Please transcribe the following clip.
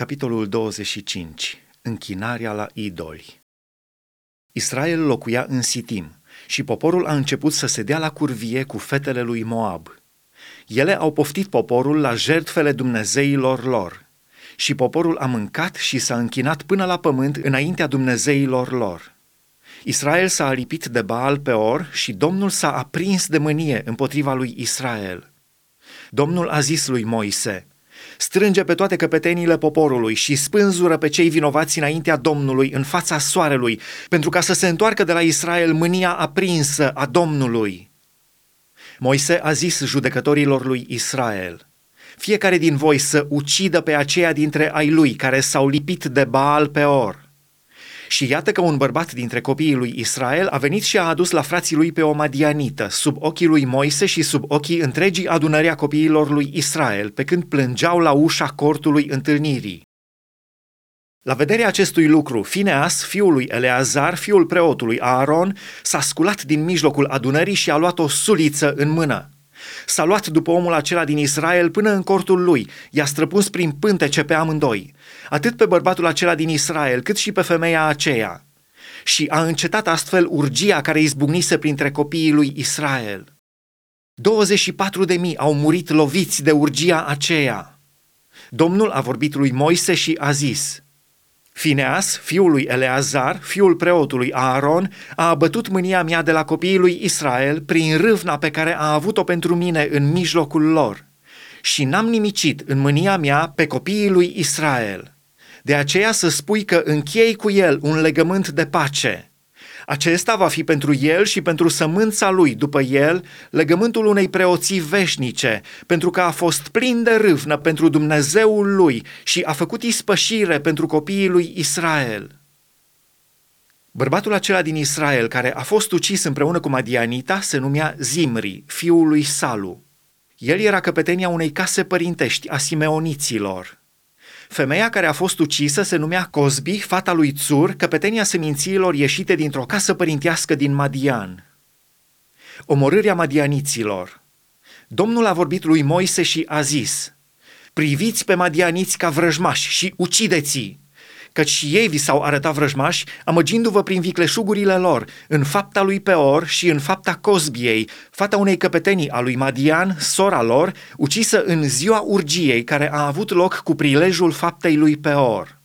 Capitolul 25. Închinarea la idoli. Israel locuia în Sitim și poporul a început să se dea la curvie cu fetele lui Moab. Ele au poftit poporul la jertfele dumnezeilor lor și poporul a mâncat și s-a închinat până la pământ înaintea dumnezeilor lor. Israel s-a alipit de Baal Peor și Domnul s-a aprins de mânie împotriva lui Israel. Domnul a zis lui Moise – strânge pe toate căpetenile poporului și spânzură pe cei vinovați înaintea Domnului în fața soarelui, pentru ca să se întoarcă de la Israel mânia aprinsă a Domnului. Moise a zis judecătorilor lui Israel, fiecare din voi să ucidă pe aceia dintre ai lui care s-au lipit de Baal Peor și iată că un bărbat dintre copiii lui Israel a venit și a adus la frații lui pe o madianită, sub ochii lui Moise și sub ochii întregii adunări a copiilor lui Israel, pe când plângeau la ușa cortului întâlnirii. La vederea acestui lucru, Fineas, fiul lui Eleazar, fiul preotului Aaron, s-a sculat din mijlocul adunării și a luat o suliță în mână. S-a luat după omul acela din Israel până în cortul lui, i-a străpuns prin pântece pe amândoi, atât pe bărbatul acela din Israel, cât și pe femeia aceea. Și a încetat astfel urgia care izbucnise printre copiii lui Israel. 24 de mii au murit loviți de urgia aceea. Domnul a vorbit lui Moise și a zis – Fineas, fiul lui Eleazar, fiul preotului Aaron, a abătut mânia mea de la copiii lui Israel prin râvna pe care a avut-o pentru mine în mijlocul lor. Și n-am nimicit în mânia mea pe copiii lui Israel. De aceea să spui că închei cu el un legământ de pace – acesta va fi pentru el și pentru sămânța lui după el legământul unei preoții veșnice, pentru că a fost plin de râvnă pentru Dumnezeul lui și a făcut ispășire pentru copiii lui Israel. Bărbatul acela din Israel care a fost ucis împreună cu Madianita se numea Zimri, fiul lui Salu. El era căpetenia unei case părintești a simeoniților – Femeia care a fost ucisă se numea Cosbi, fata lui Țur, căpetenia semințiilor ieșite dintr-o casă părintească din Madian. Omorârea madianiților. Domnul a vorbit lui Moise și a zis, priviți pe madianiți ca vrăjmași și ucideți-i căci și ei vi s-au arătat vrăjmași, amăgindu-vă prin vicleșugurile lor, în fapta lui Peor și în fapta Cosbiei, fata unei căpetenii a lui Madian, sora lor, ucisă în ziua urgiei care a avut loc cu prilejul faptei lui Peor.